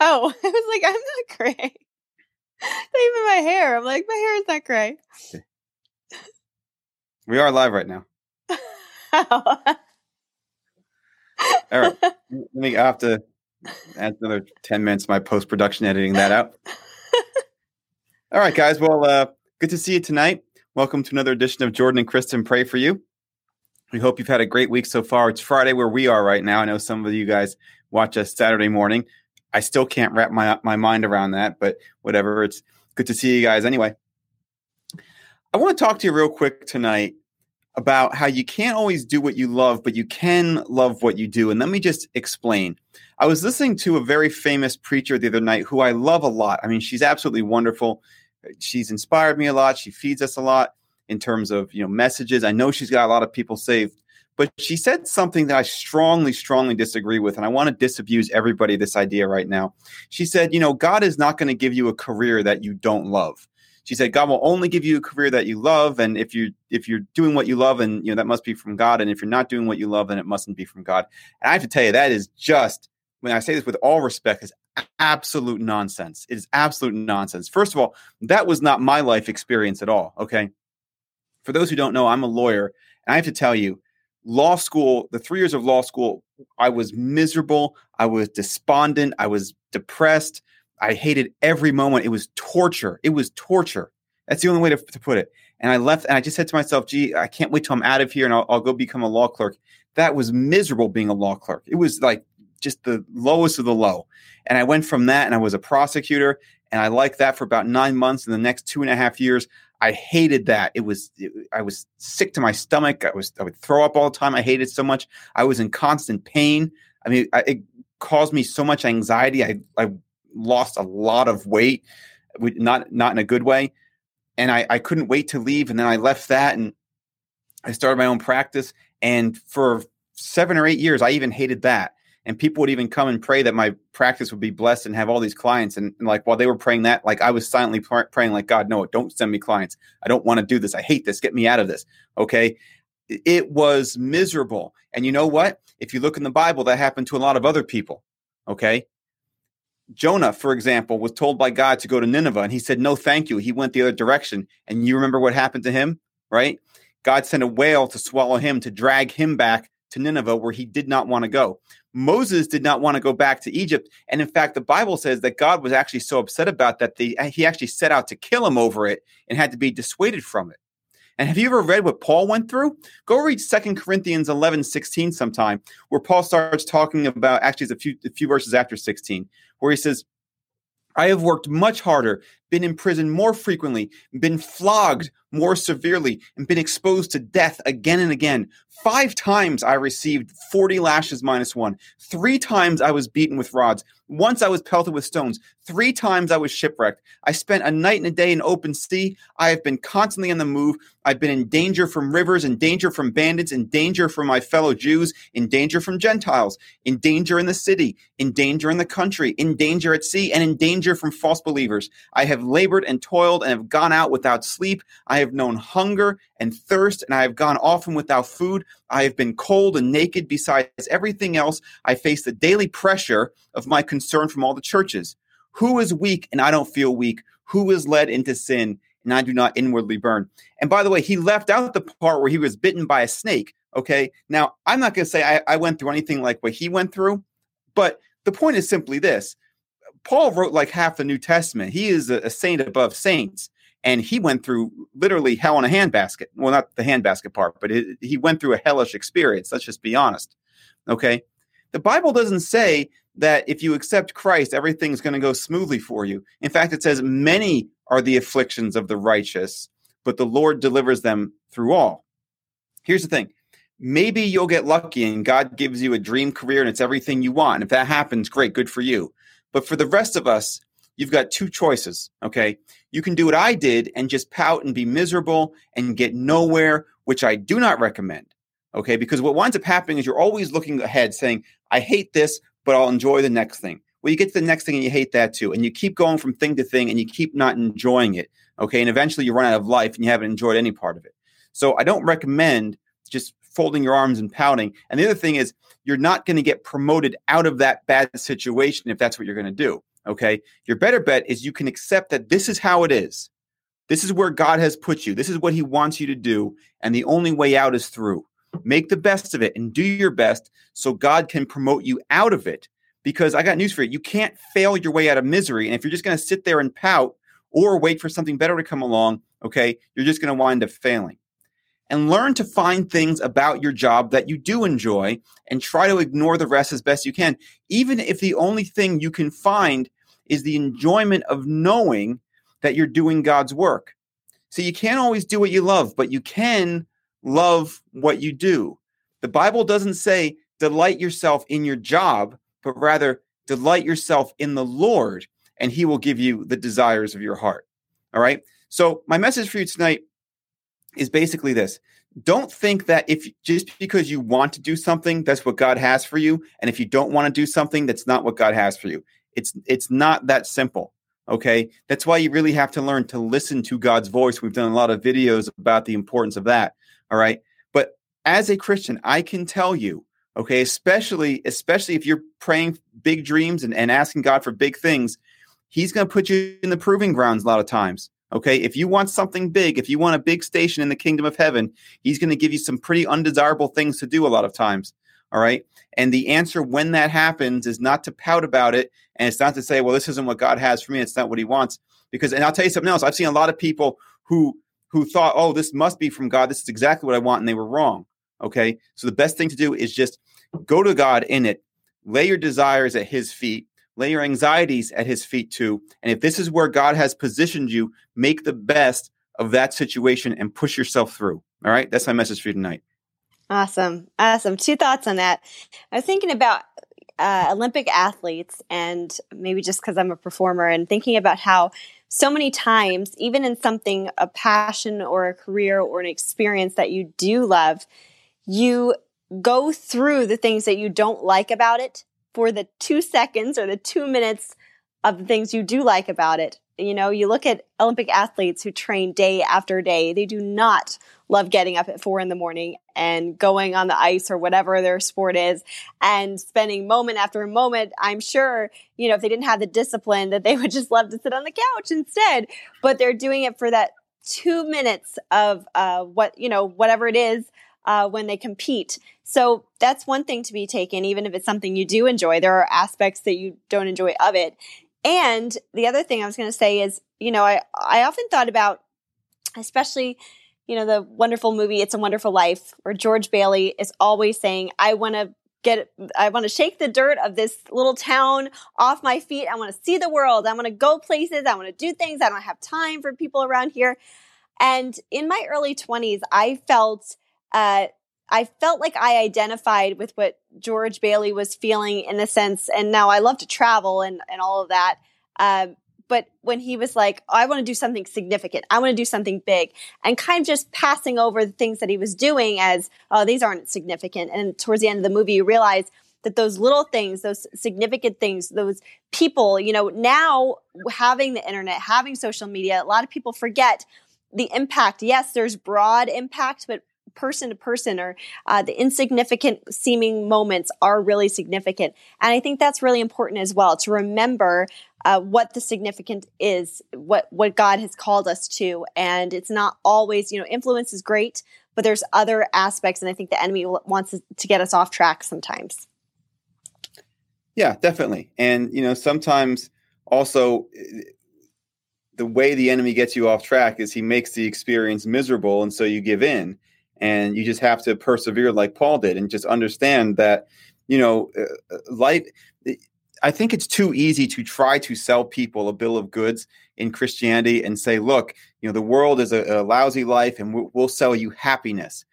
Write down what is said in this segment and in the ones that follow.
Oh, I was like, I'm not gray. Not even my hair. I'm like, my hair is not gray. We are live right now. All right. Let me I have to add another 10 minutes of my post production editing that out. All right, guys. Well, uh, good to see you tonight. Welcome to another edition of Jordan and Kristen Pray for You. We hope you've had a great week so far. It's Friday where we are right now. I know some of you guys watch us Saturday morning. I still can't wrap my my mind around that, but whatever. It's good to see you guys anyway. I want to talk to you real quick tonight about how you can't always do what you love, but you can love what you do. And let me just explain. I was listening to a very famous preacher the other night who I love a lot. I mean, she's absolutely wonderful. She's inspired me a lot. She feeds us a lot in terms of, you know, messages. I know she's got a lot of people saved. But she said something that I strongly, strongly disagree with. And I want to disabuse everybody this idea right now. She said, you know, God is not going to give you a career that you don't love. She said, God will only give you a career that you love. And if you if you're doing what you love, and you know, that must be from God. And if you're not doing what you love, then it mustn't be from God. And I have to tell you, that is just when I say this with all respect, is absolute nonsense. It is absolute nonsense. First of all, that was not my life experience at all. Okay. For those who don't know, I'm a lawyer, and I have to tell you, law school, the three years of law school, I was miserable. I was despondent. I was depressed. I hated every moment. It was torture. It was torture. That's the only way to, to put it. And I left and I just said to myself, gee, I can't wait till I'm out of here and I'll, I'll go become a law clerk. That was miserable being a law clerk. It was like just the lowest of the low. And I went from that and I was a prosecutor and I liked that for about nine months. In the next two and a half years, I hated that. It was it, I was sick to my stomach. I was I would throw up all the time. I hated so much. I was in constant pain. I mean, I, it caused me so much anxiety. I I lost a lot of weight, not not in a good way, and I I couldn't wait to leave. And then I left that and I started my own practice. And for seven or eight years, I even hated that and people would even come and pray that my practice would be blessed and have all these clients. And, and like while they were praying that like i was silently pr- praying like god no don't send me clients. I don't want to do this. I hate this. Get me out of this. Okay? It was miserable. And you know what? If you look in the bible that happened to a lot of other people. Okay? Jonah for example was told by god to go to nineveh and he said no thank you. He went the other direction. And you remember what happened to him? Right? God sent a whale to swallow him to drag him back to nineveh where he did not want to go Moses did not want to go back to Egypt. And in fact, the Bible says that God was actually so upset about that, they, he actually set out to kill him over it and had to be dissuaded from it. And have you ever read what Paul went through? Go read Second Corinthians 11, 16 sometime, where Paul starts talking about, actually, it's a few, a few verses after 16, where he says, I have worked much harder, been in prison more frequently, been flogged more severely, and been exposed to death again and again. Five times I received 40 lashes minus one. Three times I was beaten with rods. Once I was pelted with stones. Three times I was shipwrecked. I spent a night and a day in open sea. I have been constantly on the move. I've been in danger from rivers, in danger from bandits, in danger from my fellow Jews, in danger from Gentiles, in danger in the city, in danger in the country, in danger at sea, and in danger from false believers. I have labored and toiled and have gone out without sleep. I have known hunger and thirst, and I have gone often without food. I have been cold and naked. Besides everything else, I face the daily pressure of my concern from all the churches. Who is weak and I don't feel weak? Who is led into sin and I do not inwardly burn? And by the way, he left out the part where he was bitten by a snake. Okay. Now, I'm not going to say I, I went through anything like what he went through, but the point is simply this Paul wrote like half the New Testament. He is a, a saint above saints and he went through literally hell in a handbasket. Well, not the handbasket part, but it, he went through a hellish experience. Let's just be honest. Okay. The Bible doesn't say that if you accept Christ, everything's going to go smoothly for you. In fact, it says, Many are the afflictions of the righteous, but the Lord delivers them through all. Here's the thing maybe you'll get lucky and God gives you a dream career and it's everything you want. If that happens, great, good for you. But for the rest of us, you've got two choices. Okay. You can do what I did and just pout and be miserable and get nowhere, which I do not recommend. Okay. Because what winds up happening is you're always looking ahead saying, I hate this, but I'll enjoy the next thing. Well, you get to the next thing and you hate that too. And you keep going from thing to thing and you keep not enjoying it. Okay. And eventually you run out of life and you haven't enjoyed any part of it. So I don't recommend just folding your arms and pouting. And the other thing is, you're not going to get promoted out of that bad situation if that's what you're going to do. Okay. Your better bet is you can accept that this is how it is. This is where God has put you. This is what He wants you to do. And the only way out is through. Make the best of it and do your best so God can promote you out of it. Because I got news for you. You can't fail your way out of misery. And if you're just going to sit there and pout or wait for something better to come along, okay, you're just going to wind up failing and learn to find things about your job that you do enjoy and try to ignore the rest as best you can, even if the only thing you can find is the enjoyment of knowing that you're doing God's work. So you can't always do what you love, but you can love what you do. The Bible doesn't say delight yourself in your job, but rather delight yourself in the Lord, and He will give you the desires of your heart. All right. So, my message for you tonight is basically this. Don't think that if just because you want to do something that's what god has for you and if you don't want to do something that's not what god has for you. It's it's not that simple okay? That's why you really have to learn to listen to god's voice. We've done a lot of videos about the importance of that all right? But as a christian i can tell you okay especially especially if you're praying big dreams and, and asking god for big things he's going to put you in the proving grounds a lot of times Okay. If you want something big, if you want a big station in the kingdom of heaven, he's going to give you some pretty undesirable things to do a lot of times. All right. And the answer when that happens is not to pout about it. And it's not to say, well, this isn't what God has for me. It's not what he wants. Because, and I'll tell you something else. I've seen a lot of people who, who thought, oh, this must be from God. This is exactly what I want. And they were wrong. Okay. So the best thing to do is just go to God in it, lay your desires at his feet, lay your anxieties at his feet too. And if this is where God has positioned you, make the best of that situation and push yourself through. All right. That's my message for you tonight. Awesome. Awesome. Two thoughts on that. I was thinking about uh, Olympic athletes and maybe just because I'm a performer and thinking about how so many times, even in something, a passion or a career or an experience that you do love, you go through the things that you don't like about it for the two seconds or the two minutes of the things you do like about it. You know, you look at Olympic athletes who train day after day. They do not love getting up at four in the morning and going on the ice or whatever their sport is and spending moment after moment. I'm sure, you know, if they didn't have the discipline that they would just love to sit on the couch instead, but they're doing it for that two minutes of uh, what, you know, whatever it is uh, when they compete. So that's one thing to be taken, even if it's something you do enjoy. There are aspects that you don't enjoy of it. And the other thing I was going to say is, you know, I, I often thought about, especially, you know, the wonderful movie It's a Wonderful Life, where George Bailey is always saying, I want to get I want to shake the dirt of this little town off my feet. I want to see the world. I want to go places. I want to do things. I don't have time for people around here. And in my early 20s, I felt uh, I felt like I identified with what George Bailey was feeling in the sense, and now I love to travel and, and all of that. Um, but when he was like, oh, I want to do something significant, I want to do something big, and kind of just passing over the things that he was doing as, oh, these aren't significant. And towards the end of the movie, you realize that those little things, those significant things, those people, you know, now having the internet, having social media, a lot of people forget the impact. Yes, there's broad impact, but person to person or uh, the insignificant seeming moments are really significant. And I think that's really important as well to remember uh, what the significant is, what what God has called us to, and it's not always you know influence is great, but there's other aspects, and I think the enemy wants to get us off track sometimes. Yeah, definitely, and you know sometimes also the way the enemy gets you off track is he makes the experience miserable, and so you give in and you just have to persevere like paul did and just understand that you know uh, uh, life i think it's too easy to try to sell people a bill of goods in christianity and say look you know the world is a, a lousy life and we'll, we'll sell you happiness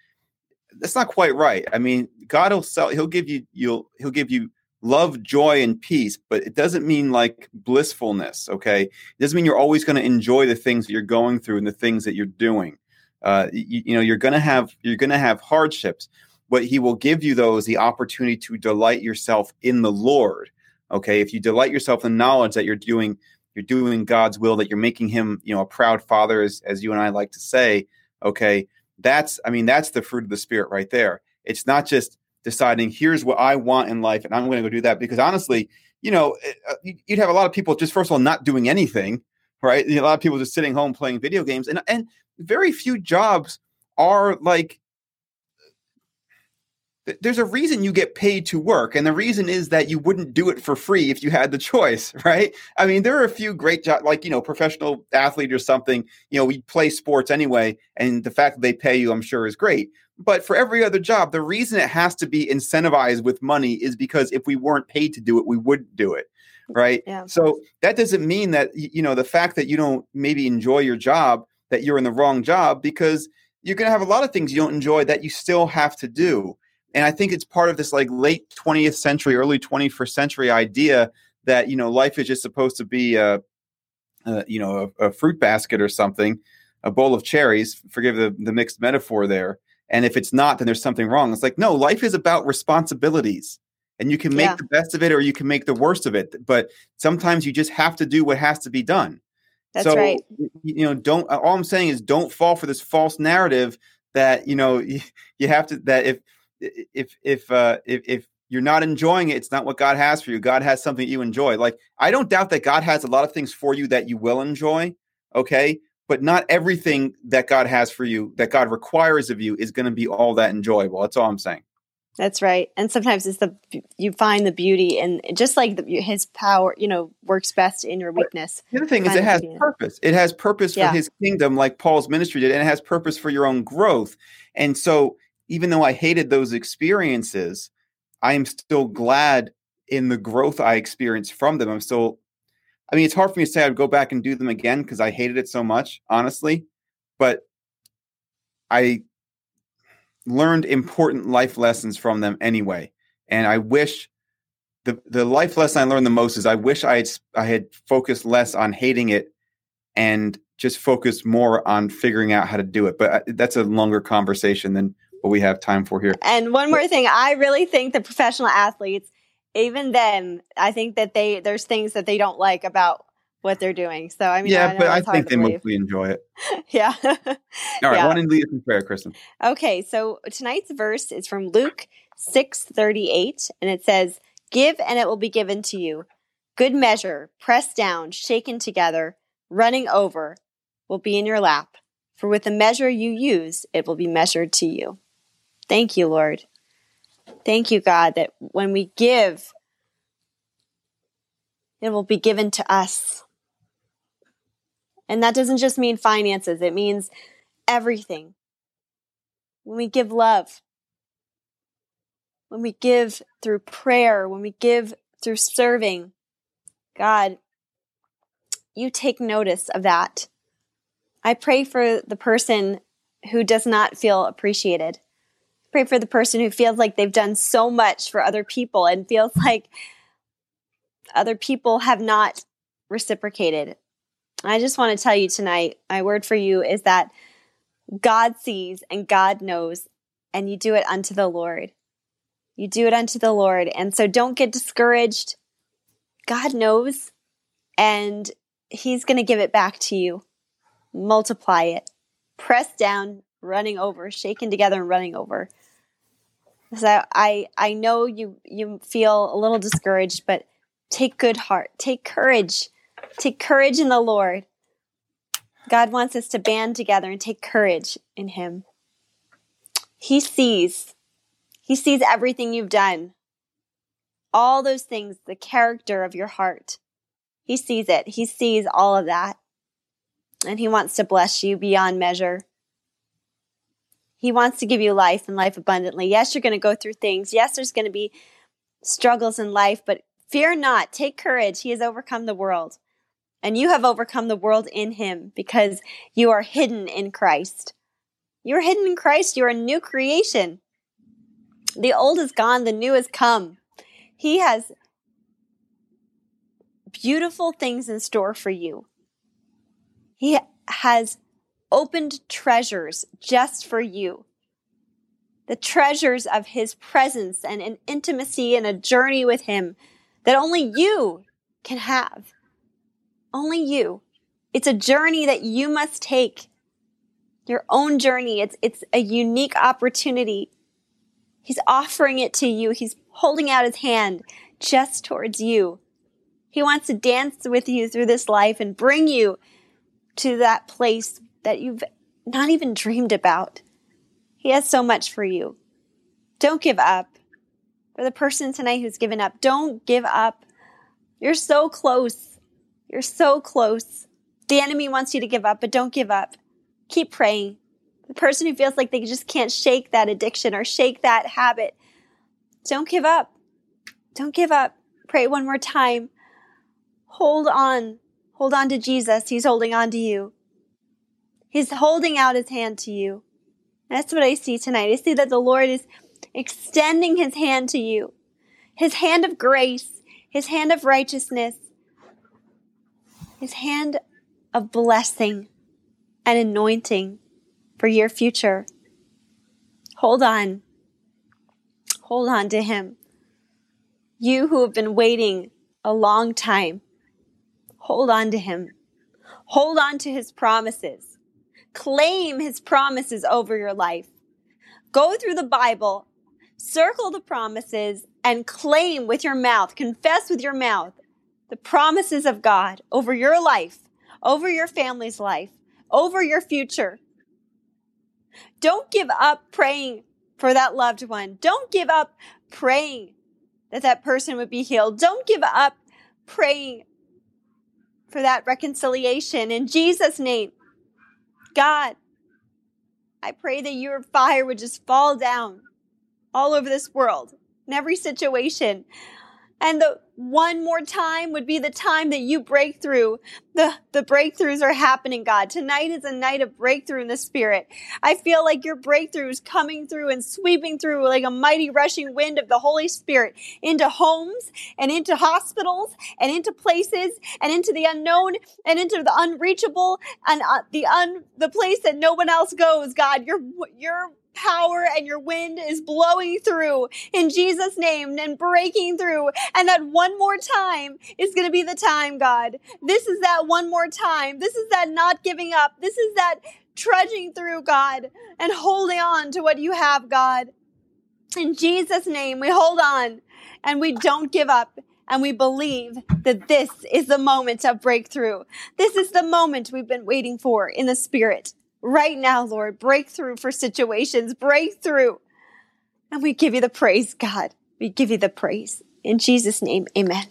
that's not quite right i mean god will sell he'll give you you'll he'll give you love, joy, and peace, but it doesn't mean like blissfulness. Okay, it doesn't mean you're always going to enjoy the things that you're going through and the things that you're doing. Uh, you, you know, you're going to have you're going to have hardships, but He will give you those the opportunity to delight yourself in the Lord. Okay, if you delight yourself in knowledge that you're doing you're doing God's will, that you're making Him, you know, a proud Father, as as you and I like to say. Okay, that's I mean that's the fruit of the Spirit right there. It's not just deciding here's what I want in life and I'm going to go do that because honestly, you know, eh, uh, you'd have a lot of people just first of all not doing anything, right? A lot of people just sitting home playing video games and and very few jobs are like there's a reason you get paid to work and the reason is that you wouldn't do it for free if you had the choice right i mean there are a few great jobs like you know professional athlete or something you know we play sports anyway and the fact that they pay you i'm sure is great but for every other job, the reason it has to be incentivized with money is because if we weren't paid to do it, we wouldn't do it. Mm, right. Yeah. So that doesn't mean that, you know, the fact that you don't maybe enjoy your job, that you're in the wrong job because you're going to have a lot of things you don't enjoy that you still have to do. And I think it's part of this like late 20th century, early 21st century idea that, you know, life is just supposed to be a, a you know, a, a fruit basket or something, a bowl of cherries, forgive the, the mixed metaphor there and if it's not, then there's something wrong. It's like, no, life is about responsibilities. And you can make yeah. the best of it or you can make the worst of it. But sometimes you just have to do what has to be done. That's so, right. You know, don't all I'm saying is don't fall for this false narrative that, you know, you, you have to that if if if uh if, if you're not enjoying it, it's not what God has for you. God has something you enjoy. Like I don't doubt that God has a lot of things for you that you will enjoy. Okay but not everything that God has for you, that God requires of you, is going to be all that enjoyable. That's all I'm saying. That's right. And sometimes it's the you find the beauty and just like the, his power, you know, works best in your weakness. The other thing is it has purpose. It has purpose for yeah. his kingdom, like Paul's ministry did, and it has purpose for your own growth. And so, even though I hated those experiences, I am still glad in the growth I experienced from them. I'm still I mean, it's hard for me to say I'd go back and do them again because I hated it so much, honestly. But I learned important life lessons from them anyway. And I wish the the life lesson I learned the most is I wish I had I had focused less on hating it and just focused more on figuring out how to do it. But uh, that's a longer conversation than what we have time for here. And one more thing, I really think the professional athletes even then, I think that they there's things that they don't like about what they're doing. So I mean, yeah, I but I think they believe. mostly enjoy it. yeah. All right, yeah. one in lead in prayer, Kristen. Okay, so tonight's verse is from Luke six thirty eight, and it says, "Give, and it will be given to you. Good measure, pressed down, shaken together, running over, will be in your lap. For with the measure you use, it will be measured to you." Thank you, Lord. Thank you, God, that when we give, it will be given to us. And that doesn't just mean finances, it means everything. When we give love, when we give through prayer, when we give through serving, God, you take notice of that. I pray for the person who does not feel appreciated pray for the person who feels like they've done so much for other people and feels like other people have not reciprocated. I just want to tell you tonight, my word for you is that God sees and God knows, and you do it unto the Lord. You do it unto the Lord. And so don't get discouraged. God knows, and He's going to give it back to you. Multiply it. Press down, running over, shaken together and running over. So I I know you you feel a little discouraged, but take good heart. Take courage. Take courage in the Lord. God wants us to band together and take courage in him. He sees. He sees everything you've done. All those things, the character of your heart. He sees it. He sees all of that. And he wants to bless you beyond measure. He wants to give you life and life abundantly. Yes, you're going to go through things. Yes, there's going to be struggles in life, but fear not. Take courage. He has overcome the world. And you have overcome the world in him because you are hidden in Christ. You are hidden in Christ. You are a new creation. The old is gone, the new has come. He has beautiful things in store for you. He has opened treasures just for you. The treasures of His presence and an intimacy and a journey with Him that only you can have. Only you. It's a journey that you must take. Your own journey. It's, it's a unique opportunity. He's offering it to you. He's holding out his hand just towards you. He wants to dance with you through this life and bring you to that place that you've not even dreamed about. He has so much for you. Don't give up. For the person tonight who's given up, don't give up. You're so close. You're so close. The enemy wants you to give up, but don't give up. Keep praying. The person who feels like they just can't shake that addiction or shake that habit, don't give up. Don't give up. Pray one more time. Hold on. Hold on to Jesus. He's holding on to you. He's holding out his hand to you. That's what I see tonight. I see that the Lord is extending his hand to you. His hand of grace, his hand of righteousness, his hand of blessing and anointing for your future. Hold on. Hold on to him. You who have been waiting a long time, hold on to him. Hold on to his promises. Claim his promises over your life. Go through the Bible, circle the promises, and claim with your mouth, confess with your mouth the promises of God over your life, over your family's life, over your future. Don't give up praying for that loved one. Don't give up praying that that person would be healed. Don't give up praying for that reconciliation in Jesus' name. God, I pray that your fire would just fall down all over this world, in every situation. And the one more time would be the time that you break through. The, the breakthroughs are happening, God. Tonight is a night of breakthrough in the spirit. I feel like your breakthrough is coming through and sweeping through like a mighty rushing wind of the Holy Spirit into homes and into hospitals and into places and into the unknown and into the unreachable and uh, the un, the place that no one else goes, God. Your, your power and your wind is blowing through in Jesus' name and breaking through. And that one more time is going to be the time, God. This is that one more time. This is that not giving up. This is that trudging through, God, and holding on to what you have, God. In Jesus' name, we hold on and we don't give up. And we believe that this is the moment of breakthrough. This is the moment we've been waiting for in the spirit right now, Lord. Breakthrough for situations, breakthrough. And we give you the praise, God. We give you the praise. In Jesus' name, amen.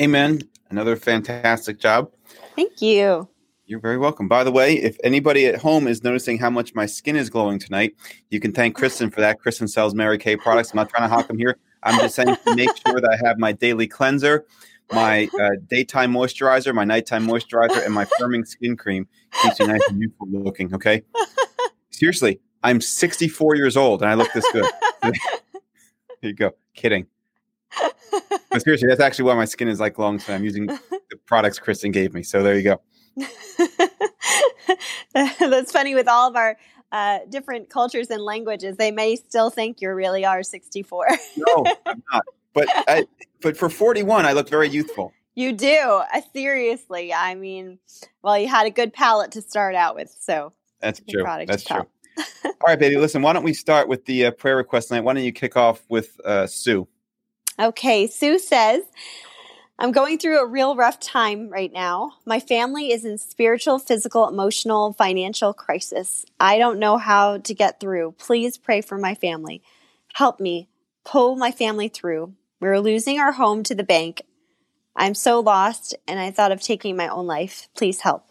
Amen. Another fantastic job. Thank you. You're very welcome. By the way, if anybody at home is noticing how much my skin is glowing tonight, you can thank Kristen for that. Kristen sells Mary Kay products. I'm not trying to hawk them here. I'm just saying to make sure that I have my daily cleanser my uh, daytime moisturizer, my nighttime moisturizer, and my firming skin cream keeps me nice and youthful looking. Okay. Seriously, I'm 64 years old and I look this good. Here you go. Kidding. But seriously, that's actually why my skin is like long. So I'm using the products Kristen gave me. So there you go. that's funny with all of our uh, different cultures and languages. They may still think you really are 64. no, I'm not but I, but for 41, I look very youthful. You do. Uh, seriously. I mean, well, you had a good palate to start out with, so that's true. That's true. All right, baby. Listen, why don't we start with the uh, prayer request tonight? Why don't you kick off with uh, Sue? Okay. Sue says, I'm going through a real rough time right now. My family is in spiritual, physical, emotional, financial crisis. I don't know how to get through. Please pray for my family. Help me pull my family through. We were losing our home to the bank. I'm so lost and I thought of taking my own life. Please help.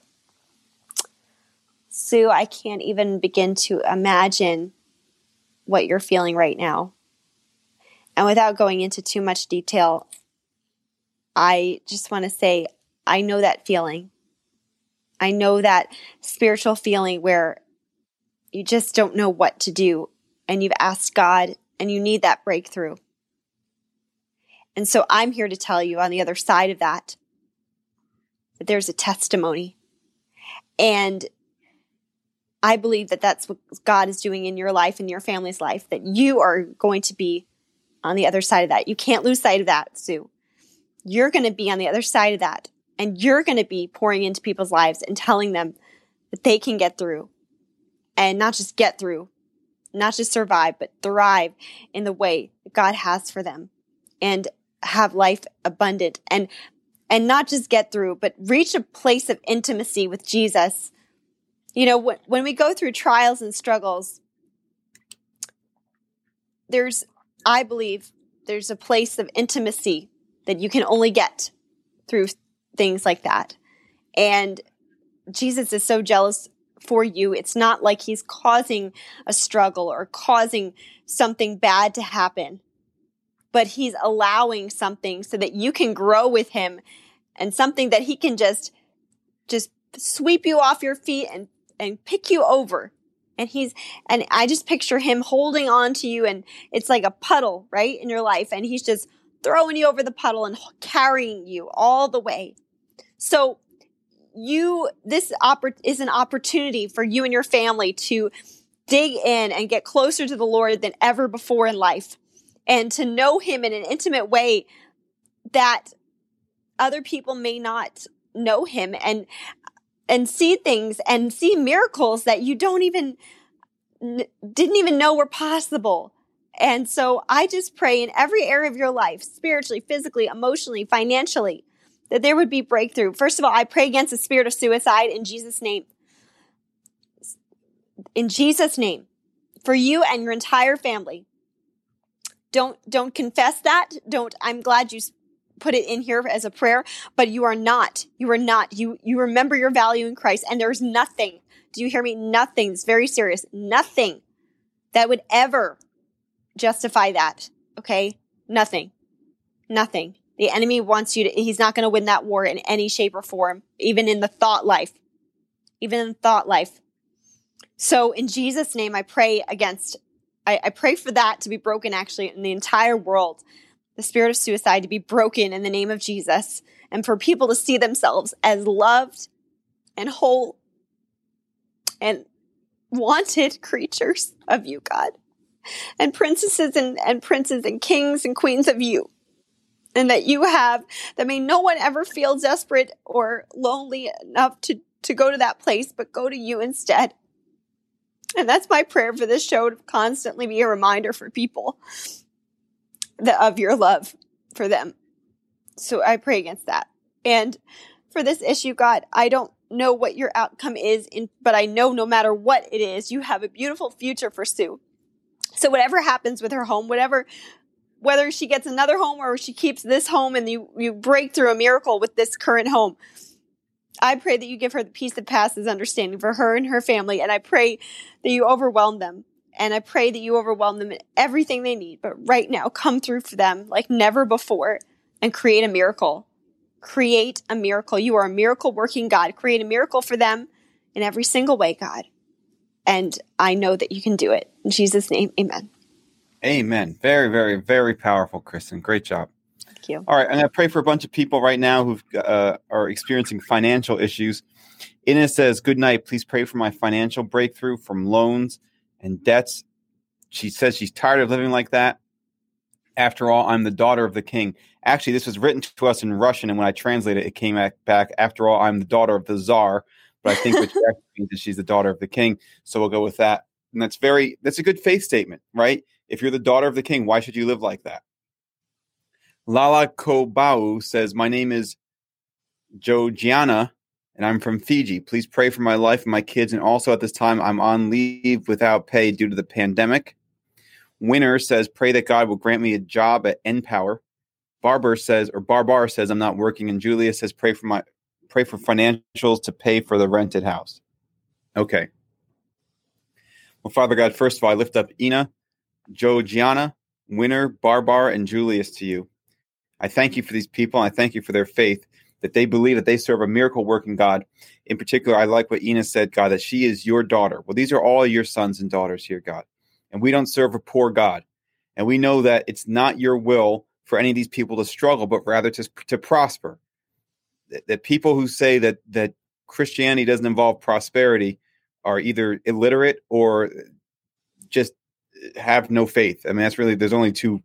Sue, I can't even begin to imagine what you're feeling right now. And without going into too much detail, I just want to say I know that feeling. I know that spiritual feeling where you just don't know what to do and you've asked God and you need that breakthrough. And so I'm here to tell you on the other side of that, that there's a testimony. And I believe that that's what God is doing in your life and your family's life, that you are going to be on the other side of that. You can't lose sight of that, Sue. You're going to be on the other side of that. And you're going to be pouring into people's lives and telling them that they can get through and not just get through, not just survive, but thrive in the way God has for them and have life abundant and and not just get through, but reach a place of intimacy with Jesus. You know, when, when we go through trials and struggles, there's, I believe, there's a place of intimacy that you can only get through things like that. And Jesus is so jealous for you. It's not like he's causing a struggle or causing something bad to happen, but he's allowing something so that you can grow with him and something that he can just, just sweep you off your feet and, and pick you over. And he's, and I just picture him holding on to you and it's like a puddle, right? In your life. And he's just throwing you over the puddle and carrying you all the way. So you this oppor- is an opportunity for you and your family to dig in and get closer to the Lord than ever before in life and to know him in an intimate way that other people may not know him and and see things and see miracles that you don't even didn't even know were possible. And so I just pray in every area of your life, spiritually, physically, emotionally, financially, that there would be breakthrough. First of all, I pray against the spirit of suicide in Jesus' name. In Jesus' name, for you and your entire family. Don't don't confess that. Don't I'm glad you put it in here as a prayer, but you are not. You are not. You you remember your value in Christ and there's nothing. Do you hear me? Nothing. It's very serious. Nothing that would ever justify that. Okay? Nothing. Nothing. The enemy wants you to, he's not going to win that war in any shape or form, even in the thought life. Even in thought life. So in Jesus' name, I pray against, I, I pray for that to be broken actually in the entire world. The spirit of suicide to be broken in the name of Jesus and for people to see themselves as loved and whole and wanted creatures of you, God, and princesses and, and princes and kings and queens of you and that you have that may no one ever feel desperate or lonely enough to to go to that place but go to you instead and that's my prayer for this show to constantly be a reminder for people that of your love for them so i pray against that and for this issue god i don't know what your outcome is in, but i know no matter what it is you have a beautiful future for sue so whatever happens with her home whatever whether she gets another home or she keeps this home and you, you break through a miracle with this current home. I pray that you give her the peace that passes understanding for her and her family. And I pray that you overwhelm them. And I pray that you overwhelm them in everything they need. But right now, come through for them like never before and create a miracle. Create a miracle. You are a miracle working God. Create a miracle for them in every single way, God. And I know that you can do it. In Jesus' name, amen. Amen. Very, very, very powerful, Kristen. Great job. You. All right, I'm going to pray for a bunch of people right now who uh, are experiencing financial issues. Ina says, "Good night. Please pray for my financial breakthrough from loans and debts." She says she's tired of living like that. After all, I'm the daughter of the king. Actually, this was written to us in Russian, and when I translated it, it came back. After all, I'm the daughter of the czar. But I think actually means is she's the daughter of the king. So we'll go with that. And that's very that's a good faith statement, right? If you're the daughter of the king, why should you live like that? Lala Kobau says, My name is Jogiana and I'm from Fiji. Please pray for my life and my kids. And also at this time, I'm on leave without pay due to the pandemic. Winner says, Pray that God will grant me a job at NPower. Barber says, or Barbar says, I'm not working. And Julia says, Pray for my pray for financials to pay for the rented house. Okay. Well, Father God, first of all, I lift up Ina Gianna, Winner, Barbar, and Julius to you. I thank you for these people. I thank you for their faith that they believe that they serve a miracle working God. In particular, I like what Ina said, God, that she is your daughter. Well, these are all your sons and daughters here, God. And we don't serve a poor God. And we know that it's not your will for any of these people to struggle, but rather to, to prosper. That, that people who say that that Christianity doesn't involve prosperity are either illiterate or just have no faith. I mean, that's really there's only two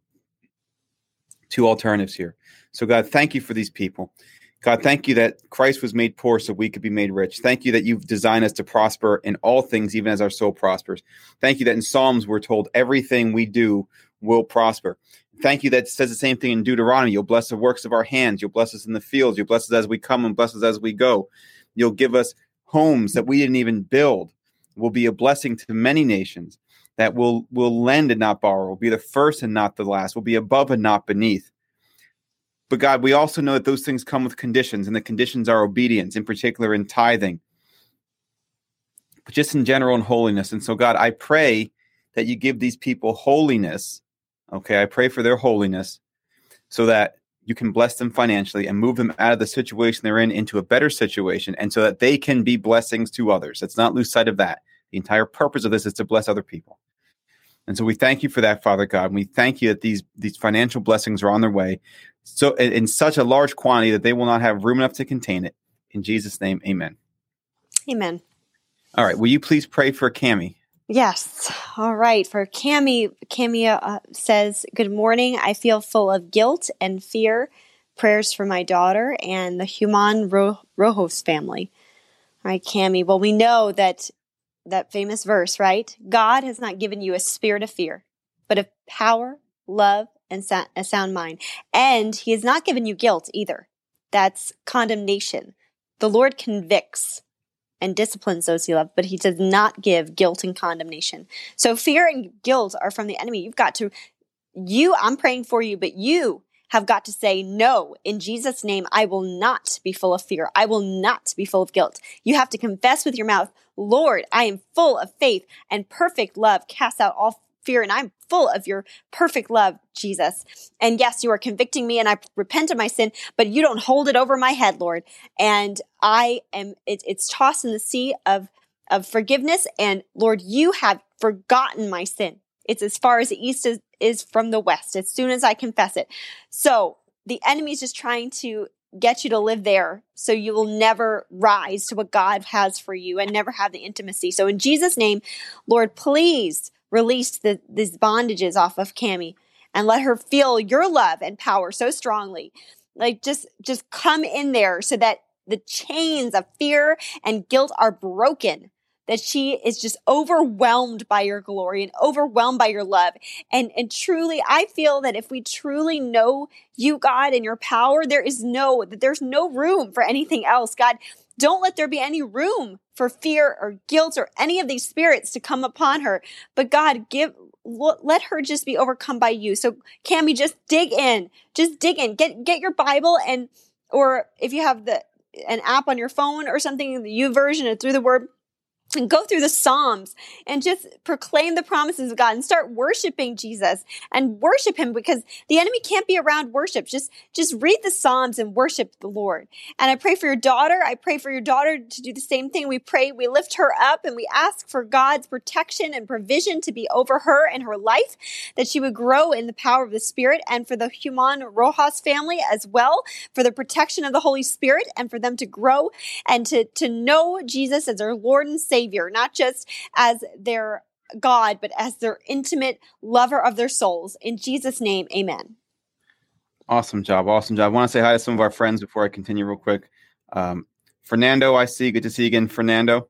two alternatives here. So God, thank you for these people. God, thank you that Christ was made poor so we could be made rich. Thank you that you've designed us to prosper in all things, even as our soul prospers. Thank you that in Psalms we're told everything we do will prosper. Thank you that says the same thing in Deuteronomy. You'll bless the works of our hands. You'll bless us in the fields. You'll bless us as we come and bless us as we go. You'll give us homes that we didn't even build. Will be a blessing to many nations that will will lend and not borrow, will be the first and not the last, will be above and not beneath. But God, we also know that those things come with conditions, and the conditions are obedience, in particular in tithing, but just in general in holiness. And so, God, I pray that you give these people holiness. Okay, I pray for their holiness so that you can bless them financially and move them out of the situation they're in into a better situation and so that they can be blessings to others. Let's not lose sight of that. The entire purpose of this is to bless other people. And so we thank you for that, Father God. And we thank you that these these financial blessings are on their way so in, such a large quantity that they will not have room enough to contain it. In Jesus' name, amen. Amen. All right. Will you please pray for Cami? Yes. All right. For Cami, Cami uh, says, Good morning. I feel full of guilt and fear. Prayers for my daughter and the Human Ro- Rojas family. All right, Cami. Well, we know that that famous verse, right? God has not given you a spirit of fear, but of power, love, and sa- a sound mind. And he has not given you guilt either. That's condemnation. The Lord convicts and disciplines those he loves, but he does not give guilt and condemnation. So fear and guilt are from the enemy. You've got to, you, I'm praying for you, but you have got to say, no, in Jesus' name, I will not be full of fear. I will not be full of guilt. You have to confess with your mouth, Lord, I am full of faith and perfect love casts out all fear and I'm full of your perfect love, Jesus. And yes, you are convicting me and I repent of my sin, but you don't hold it over my head, Lord. And I am, it, it's tossed in the sea of, of forgiveness. And Lord, you have forgotten my sin. It's as far as the east is, is from the west, as soon as I confess it. So the enemy is just trying to get you to live there so you will never rise to what God has for you and never have the intimacy. So in Jesus' name, Lord, please release the, these bondages off of Cami and let her feel your love and power so strongly. Like just, just come in there so that the chains of fear and guilt are broken that she is just overwhelmed by your glory and overwhelmed by your love. And, and truly, I feel that if we truly know you, God, and your power, there is no, that there's no room for anything else. God, don't let there be any room for fear or guilt or any of these spirits to come upon her. But God, give let her just be overcome by you. So Cami, just dig in, just dig in. Get get your Bible and or if you have the an app on your phone or something, the U YouVersion or through the Word and go through the Psalms and just proclaim the promises of God and start worshiping Jesus and worship him because the enemy can't be around worship. Just, just read the Psalms and worship the Lord. And I pray for your daughter. I pray for your daughter to do the same thing. We pray, we lift her up and we ask for God's protection and provision to be over her and her life, that she would grow in the power of the Spirit and for the Human Rojas family as well, for the protection of the Holy Spirit and for them to grow and to, to know Jesus as their Lord and Savior Savior, not just as their God, but as their intimate lover of their souls. In Jesus' name, amen. Awesome job. Awesome job. I want to say hi to some of our friends before I continue, real quick. Um, Fernando, I see. Good to see you again, Fernando.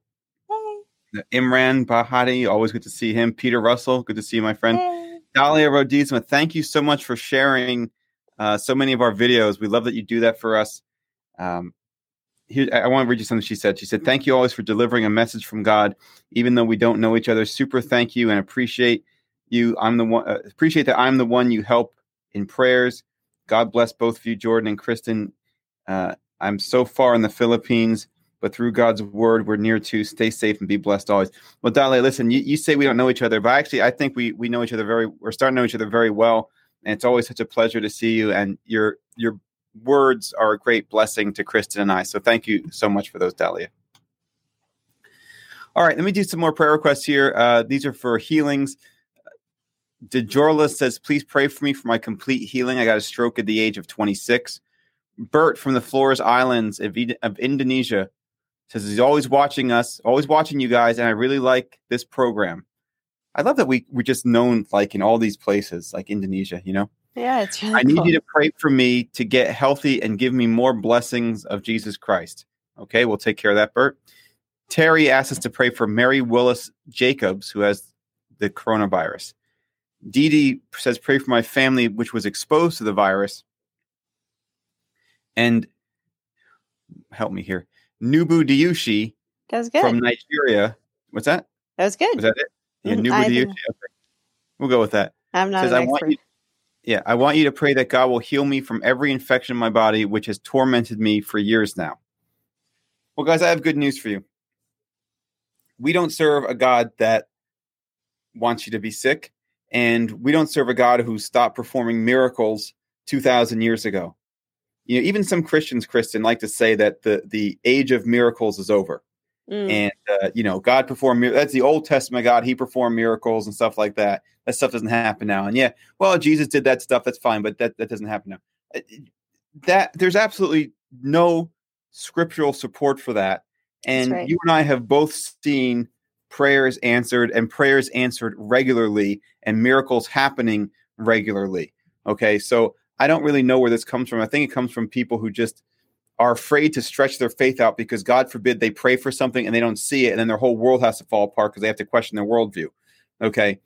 Hey. Imran Bahati, always good to see him. Peter Russell, good to see you, my friend. Hey. Dahlia Rodizma, thank you so much for sharing uh, so many of our videos. We love that you do that for us. Um, here, I want to read you something she said. She said, Thank you always for delivering a message from God, even though we don't know each other. Super thank you and appreciate you. I'm the one, uh, appreciate that I'm the one you help in prayers. God bless both of you, Jordan and Kristen. Uh, I'm so far in the Philippines, but through God's word, we're near to. Stay safe and be blessed always. Well, Dale, listen, you, you say we don't know each other, but actually, I think we we know each other very. We're starting to know each other very well, and it's always such a pleasure to see you. And you're you're words are a great blessing to Kristen and I. So thank you so much for those, Dahlia. All right, let me do some more prayer requests here. Uh, these are for healings. DeJorla says, please pray for me for my complete healing. I got a stroke at the age of 26. Bert from the Flores Islands of, of Indonesia says he's always watching us, always watching you guys, and I really like this program. I love that we we're just known like in all these places, like Indonesia, you know? Yeah, it's really I need cool. you to pray for me to get healthy and give me more blessings of Jesus Christ. Okay, we'll take care of that, Bert. Terry asks us to pray for Mary Willis Jacobs, who has the coronavirus. Dee Dee says, pray for my family, which was exposed to the virus. And help me here. Nubu Diushi That was good. from Nigeria. What's that? that was good. Was that it? Yeah, Mm, Nubu Diushi. Okay. We'll go with that I'm not says, I want you, yeah, I want you to pray that God will heal me from every infection in my body, which has tormented me for years now. Well, guys, I have good news for you. We don't serve a God that wants you to be sick, and we don't serve a God who stopped performing miracles 2,000 years ago. You know, even some Christians, Kristen, like to say that the, the age of miracles is over Mm, and uh, you know god performed that's the old testament god he performed miracles and stuff like that. That stuff doesn't happen now. And yeah well jesus did that stuff that's fine but that, that doesn't happen now. Uh, that there's absolutely no scriptural support for that. And right. you and i have both seen prayers answered and prayers answered regularly and miracles happening regularly. Okay so i don't really know where this comes from. I think it comes from people who just are afraid to stretch their faith out because God forbid they pray for something and they don't see it, and then their whole world has to fall apart because they have to question their worldview. Okay,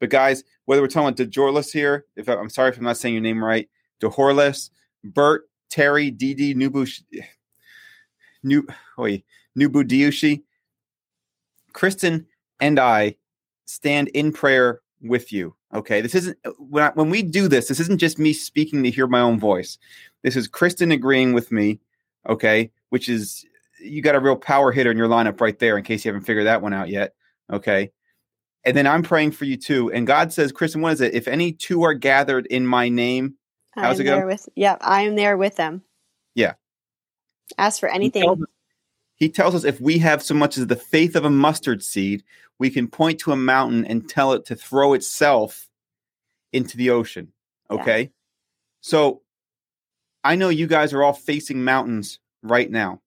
but guys, whether we're talking about DeJorlis here, if I, I'm sorry if I'm not saying your name right, DeHorlis, Bert, Terry, Didi, Nubu, New, wait, Nubu Diushi, Kristen, and I stand in prayer with you. Okay, this isn't when I, when we do this. This isn't just me speaking to hear my own voice. This is Kristen agreeing with me. Okay, which is you got a real power hitter in your lineup right there. In case you haven't figured that one out yet. Okay, and then I'm praying for you too. And God says, Kristen, what is it? If any two are gathered in my name, how's it go? there with yep, I am there with them. Yeah. Ask for He anything. tells, us, he tells us if we have so much as the faith of a mustard seed, we can point to a mountain and tell it to throw itself into the ocean. Yeah. Okay. So I know you guys are all facing mountains right now.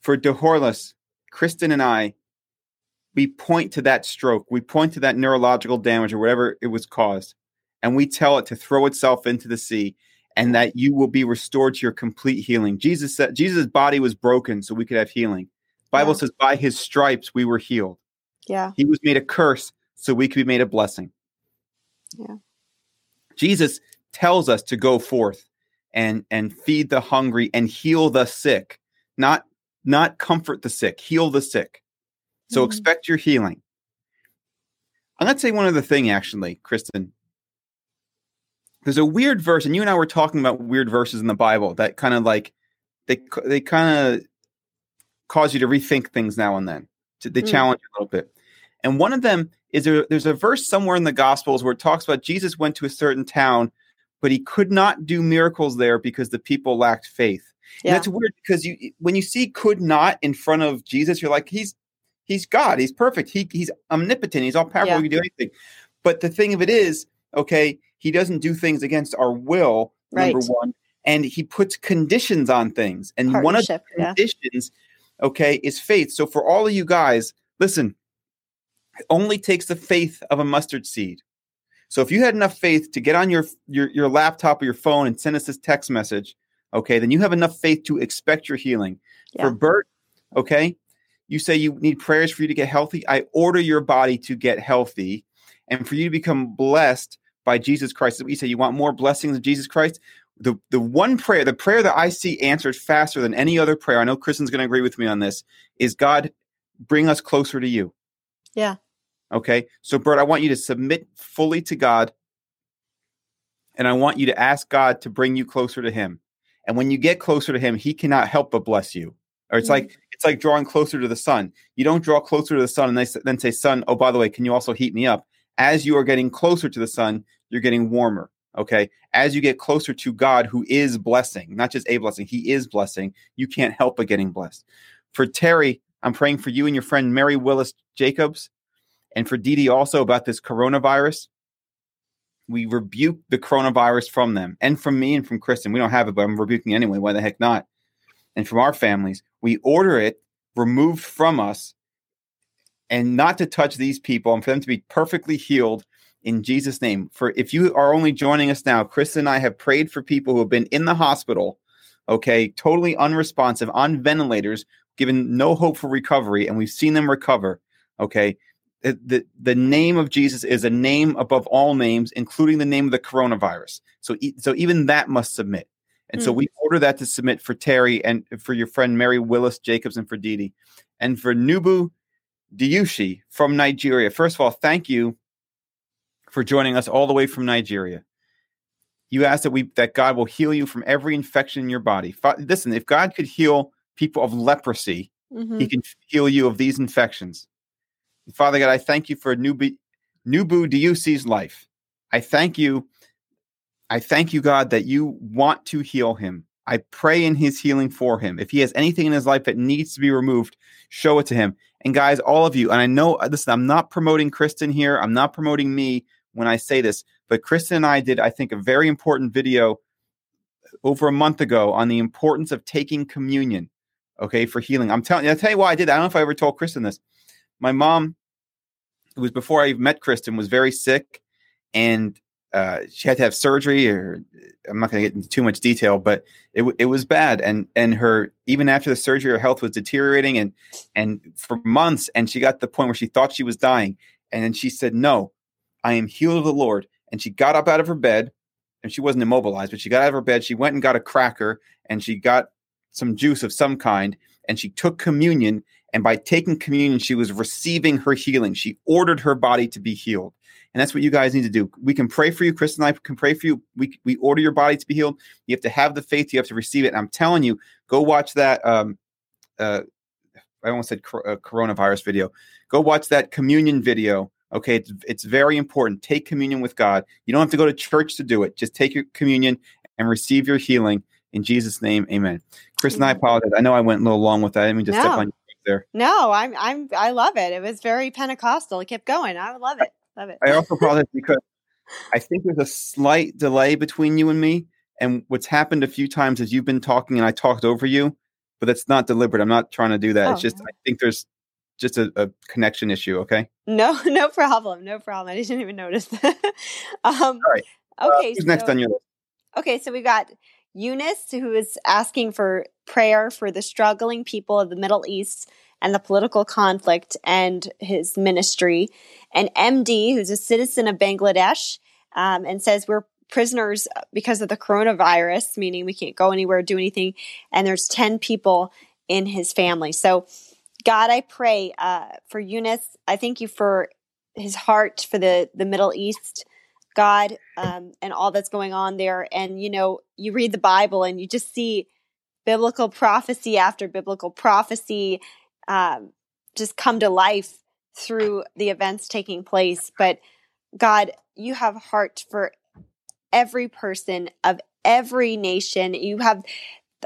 For DeHorlis, Kristen and I, we point to that stroke, we point to that neurological damage or whatever it was caused, and we tell it to throw itself into the sea and that you will be restored to your complete healing. Jesus said Jesus' body was broken so we could have healing. Bible Yeah. says by his stripes we were healed. yeah. He was made a curse so we could be made a blessing. Yeah. Jesus tells us to go forth and and feed the hungry and heal the sick, not not comfort the sick, heal the sick. So Mhm. expect your healing. I'm going to say one other thing, actually, Kristen. There's a weird verse, and you and I were talking about weird verses in the Bible that kind of like they they kind of cause you to rethink things now and then. To- They Mm. challenge you a little bit. And one of them is there, there's a verse somewhere in the Gospels where it talks about Jesus went to a certain town, but he could not do miracles there because the people lacked faith. And that's weird because you when you see could not in front of Jesus, you're like, he's he's God, he's perfect, he he's omnipotent, he's all powerful, Yeah. he can do anything. But the thing of it is, okay, he doesn't do things against our will, number one, and he puts conditions on things. And one of the Partnership. Yeah. conditions, okay, is faith. So for all of you guys, listen, it only takes the faith of a mustard seed. So if you had enough faith to get on your your, your laptop or your phone and send us this text message, okay, then you have enough faith to expect your healing. Yeah. For Bert, okay, you say you need prayers for you to get healthy. I order your body to get healthy and for you to become blessed by Jesus Christ. You say you want more blessings of Jesus Christ. The the one prayer, the prayer that I see answered faster than any other prayer, I know Kristen's going to agree with me on this, is God, bring us closer to you. Yeah. Okay. So, Bert, I want you to submit fully to God. And I want you to ask God to bring you closer to Him. And when you get closer to Him, He cannot help but bless you. Or it's Mhm. like it's like drawing closer to the sun. You don't draw closer to the sun and then say, "Sun, oh by the way, can you also heat me up?" As you are getting closer to the sun, you're getting warmer. Okay. As you get closer to God, who is blessing, not just a blessing, He is blessing. You can't help but getting blessed. For Terry, I'm praying for you and your friend Mary Willis Jacobs, and for Dee also about this coronavirus. we rebuke the coronavirus from them and from me and from Kristen. We don't have it, but I'm rebuking anyway. Why the heck not? And from our families, we order it removed from us and not to touch these people and for them to be perfectly healed in Jesus' name. For if you are only joining us now, Kristen and I have prayed for people who have been in the hospital, okay, totally unresponsive, on ventilators, given no hope for recovery, and we've seen them recover, okay. The, the, the name of Jesus is a name above all names, including the name of the coronavirus. So, so even that must submit. And mm. so we order that to submit for Terry and for your friend Mary Willis Jacobs and for Didi. And for Nubu Diushi from Nigeria. First of all, thank you for joining us all the way from Nigeria. You ask that we that God will heal you from every infection in your body. Listen, if God could heal people of leprosy, mm-hmm. He can heal you of these infections. Father God, I thank you for Nubu, Nubu Diushi's life. I thank you. I thank you, God, that you want to heal him. I pray in his healing for him. If he has anything in his life that needs to be removed, show it to him. And guys, all of you, and I know, listen, I'm not promoting Kristen here. I'm not promoting me when I say this, but Kristen and I did, I think, a very important video over a month ago on the importance of taking communion, okay, for healing. I'm telling you, I'll tell you why I did. that. I don't know if I ever told Kristen this. My mom, it was before I met Kristen, was very sick and uh, she had to have surgery or I'm not going to get into too much detail, but it, it was bad. And, and her, even after the surgery, her health was deteriorating and, and for months, and she got to the point where she thought she was dying. And then she said, no, I am healed of the Lord. And she got up out of her bed and she wasn't immobilized, but she got out of her bed. She went and got a cracker and she got some juice of some kind and she took communion. And by taking communion, she was receiving her healing. She ordered her body to be healed. And that's what you guys need to do. We can pray for you. Chris and I can pray for you. We, we order your body to be healed. You have to have the faith. You have to receive it. And I'm telling you, go watch that. Um, uh, I almost said uh, coronavirus video. Go watch that communion video. Okay, it's, it's very important. Take communion with God. You don't have to go to church to do it. Just take your communion and receive your healing in Jesus' name. Amen. Chris and I apologize. I know I went a little long with that. I mean to no. step on you there. No, I'm I'm I love it. It was very Pentecostal. It kept going. I love it. Love it. I also apologize because I think there's a slight delay between you and me. And what's happened a few times is you've been talking and I talked over you, but that's not deliberate. I'm not trying to do that. Oh, it's just I think there's just a, a, connection issue. Okay. No, no problem. No problem. I didn't even notice that. um, All right. Uh, okay. Uh, who's so, next on your list? Okay, so we got Eunice, who is asking for prayer for the struggling people of the Middle East and the political conflict and his ministry. And MD, who's a citizen of Bangladesh, um, and says we're prisoners because of the coronavirus, meaning we can't go anywhere, do anything. And there's 10 people in his family. So, God, I pray uh, for Eunice. I thank you for his heart for the, the Middle East. God, um, and all that's going on there. And, you know, you read the Bible and you just see biblical prophecy after biblical prophecy um, just come to life through the events taking place. But God, you have heart for every person of every nation. You have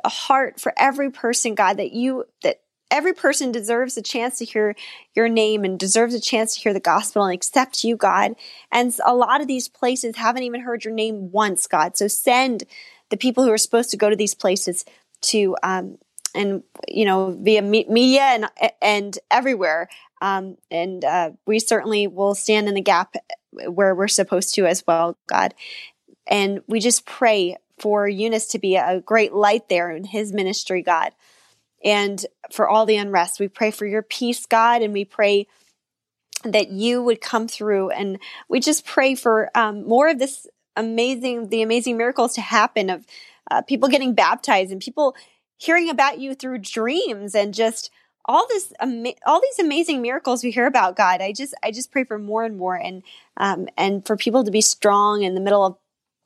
a heart for every person, God, that you that every person deserves a chance to hear your name and deserves a chance to hear the gospel and accept you, God. And a lot of these places haven't even heard your name once, God. So send the people who are supposed to go to these places to um, and you know via me- media and and everywhere um, and uh, we certainly will stand in the gap where we're supposed to as well god and we just pray for eunice to be a great light there in his ministry god and for all the unrest we pray for your peace god and we pray that you would come through. And we just pray for um, more of this amazing the amazing miracles to happen of uh, people getting baptized and people hearing about you through dreams and just all this ama- all these amazing miracles we hear about god. I just i just pray for more and more and um, and for people to be strong in the middle of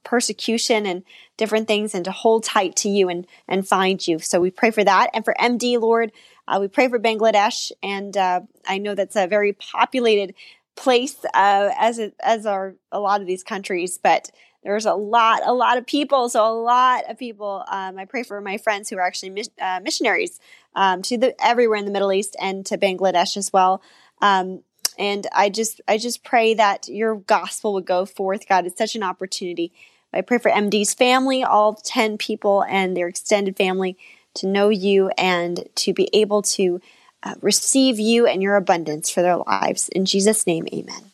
persecution and different things and to hold tight to you and and find you so we pray for that and for md lord uh, we pray for bangladesh and uh, i know that's a very populated place uh, as as are a lot of these countries but there's a lot, a lot of people. So a lot of people. Um, I pray for my friends who are actually mis- uh, missionaries um, to the everywhere in the Middle East and to Bangladesh as well. Um, And I just I just pray that your gospel would go forth, God. It's such an opportunity. I pray for MD's family, all 10 people and their extended family to know you and to be able to uh, receive you and your abundance for their lives. In Jesus' name, amen.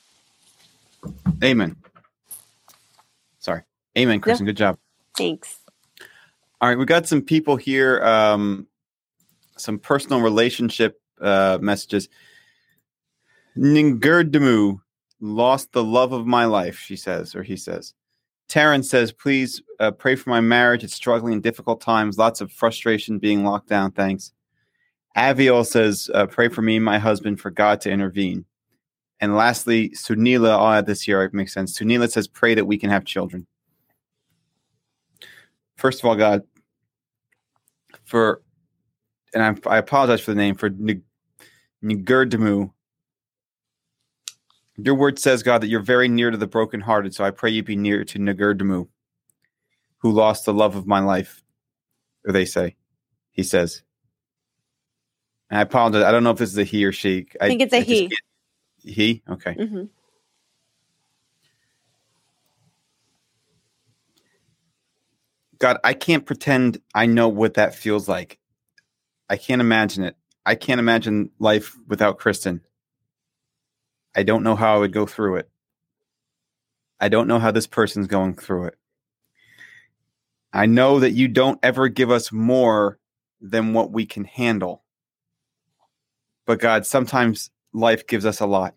Amen. Sorry. Amen, Kristen. Good job. Thanks. All right. We got some people here, um, some personal relationship uh, messages. Ningurdamu lost the love of my life, she says, or he says. Terrence says, please uh, pray for my marriage. It's struggling in difficult times, lots of frustration being locked down. Thanks. Aviol says, uh, pray for me and my husband for God to intervene. And lastly, Sunila, I'll add this here, it makes sense. Sunila says, pray that we can have children. First of all, God, for, and I, I apologize for the name, for Nigurdamu. Your word says, God, that you're very near to the brokenhearted. So I pray you be near to Nigurdamu, who lost the love of my life. Or they say, he says. And I apologize. I don't know if this is a he or she. I, I think it's a he. He? Okay. Mm-hmm. God, I can't pretend I know what that feels like. I can't imagine it. I can't imagine life without Kristen. I don't know how I would go through it. I don't know how this person's going through it. I know that you don't ever give us more than what we can handle. But God, sometimes life gives us a lot.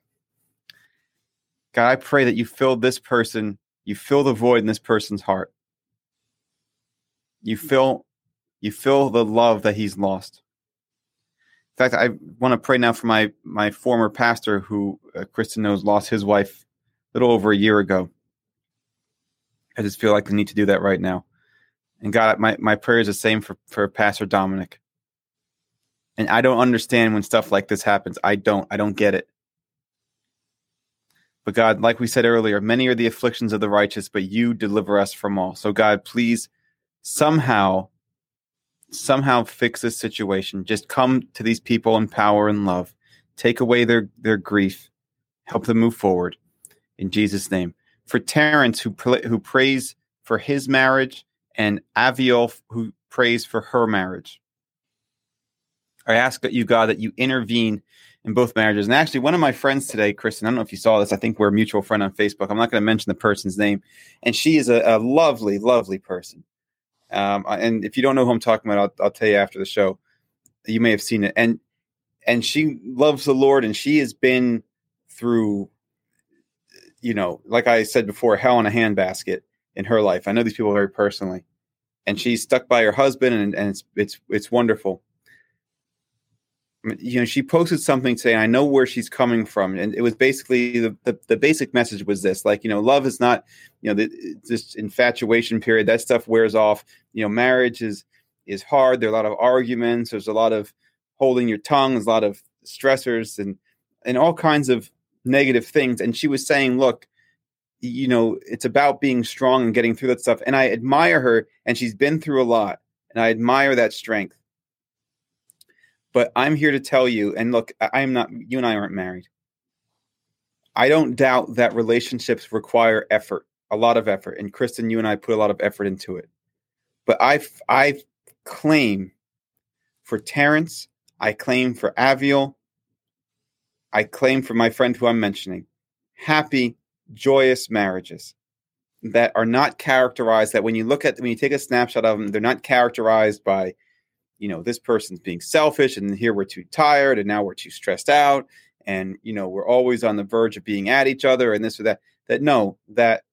God, I pray that you fill this person, you fill the void in this person's heart. You fill you fill the love that he's lost. In fact, I want to pray now for my my former pastor who uh, Kristen knows lost his wife a little over a year ago. I just feel like I need to do that right now. And God, my, my prayer is the same for, for Pastor Dominic. And I don't understand when stuff like this happens. I don't. I don't get it. But God, like we said earlier, many are the afflictions of the righteous, but you deliver us from all. So God, please somehow, somehow fix this situation. Just come to these people in power and love. Take away their, their grief. Help them move forward. In Jesus' name. For Terrence, who, who prays for his marriage, and Aviol, who prays for her marriage. I ask that you, God, that you intervene in both marriages. And actually, one of my friends today, Kristen, I don't know if you saw this. I think we're a mutual friend on Facebook. I'm not going to mention the person's name, and she is a, a lovely, lovely person. Um, and if you don't know who I'm talking about, I'll, I'll tell you after the show. You may have seen it, and and she loves the Lord, and she has been through, you know, like I said before, hell in a handbasket in her life. I know these people very personally, and she's stuck by her husband, and, and it's it's it's wonderful you know she posted something saying i know where she's coming from and it was basically the, the, the basic message was this like you know love is not you know the, this infatuation period that stuff wears off. You know marriage is is hard. There are a lot of arguments. There's a lot of holding your tongue. There's a lot of stressors and and all kinds of negative things. And she was saying look you know it's about being strong and getting through that stuff. And i admire her and she's been through a lot and i admire that strength but I'm here to tell you, and look, I am not, you and I aren't married. I don't doubt that relationships require effort, a lot of effort. And Kristen, you and I put a lot of effort into it. But I I claim for Terrence, I claim for Aviel, I claim for my friend who I'm mentioning, happy, joyous marriages that are not characterized that when you look at when you take a snapshot of them, they're not characterized by you know, this person's being selfish and here we're too tired and now we're too stressed out and, you know, we're always on the verge of being at each other and this or that. That no, that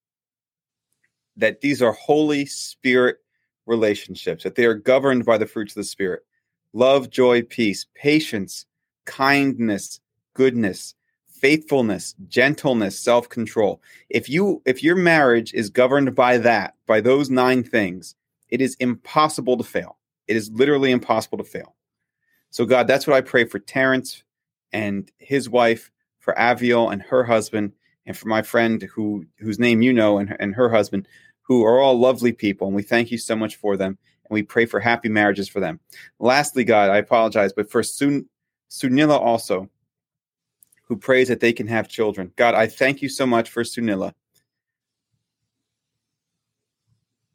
that these are Holy Spirit relationships, that they are governed by the fruits of the Spirit love, joy, peace, patience, kindness, goodness, faithfulness, gentleness, self-control. If you if your marriage is governed by that, by those nine things, it is impossible to fail. It is literally impossible to fail. So, God, that's what I pray for Terrence and his wife, for Aviel and her husband, and for my friend who whose name you know and, and her husband, who are all lovely people. And we thank you so much for them. And we pray for happy marriages for them. Lastly, God, I apologize, but for Sun, Sunila also, who prays that they can have children. God, I thank you so much for Sunila.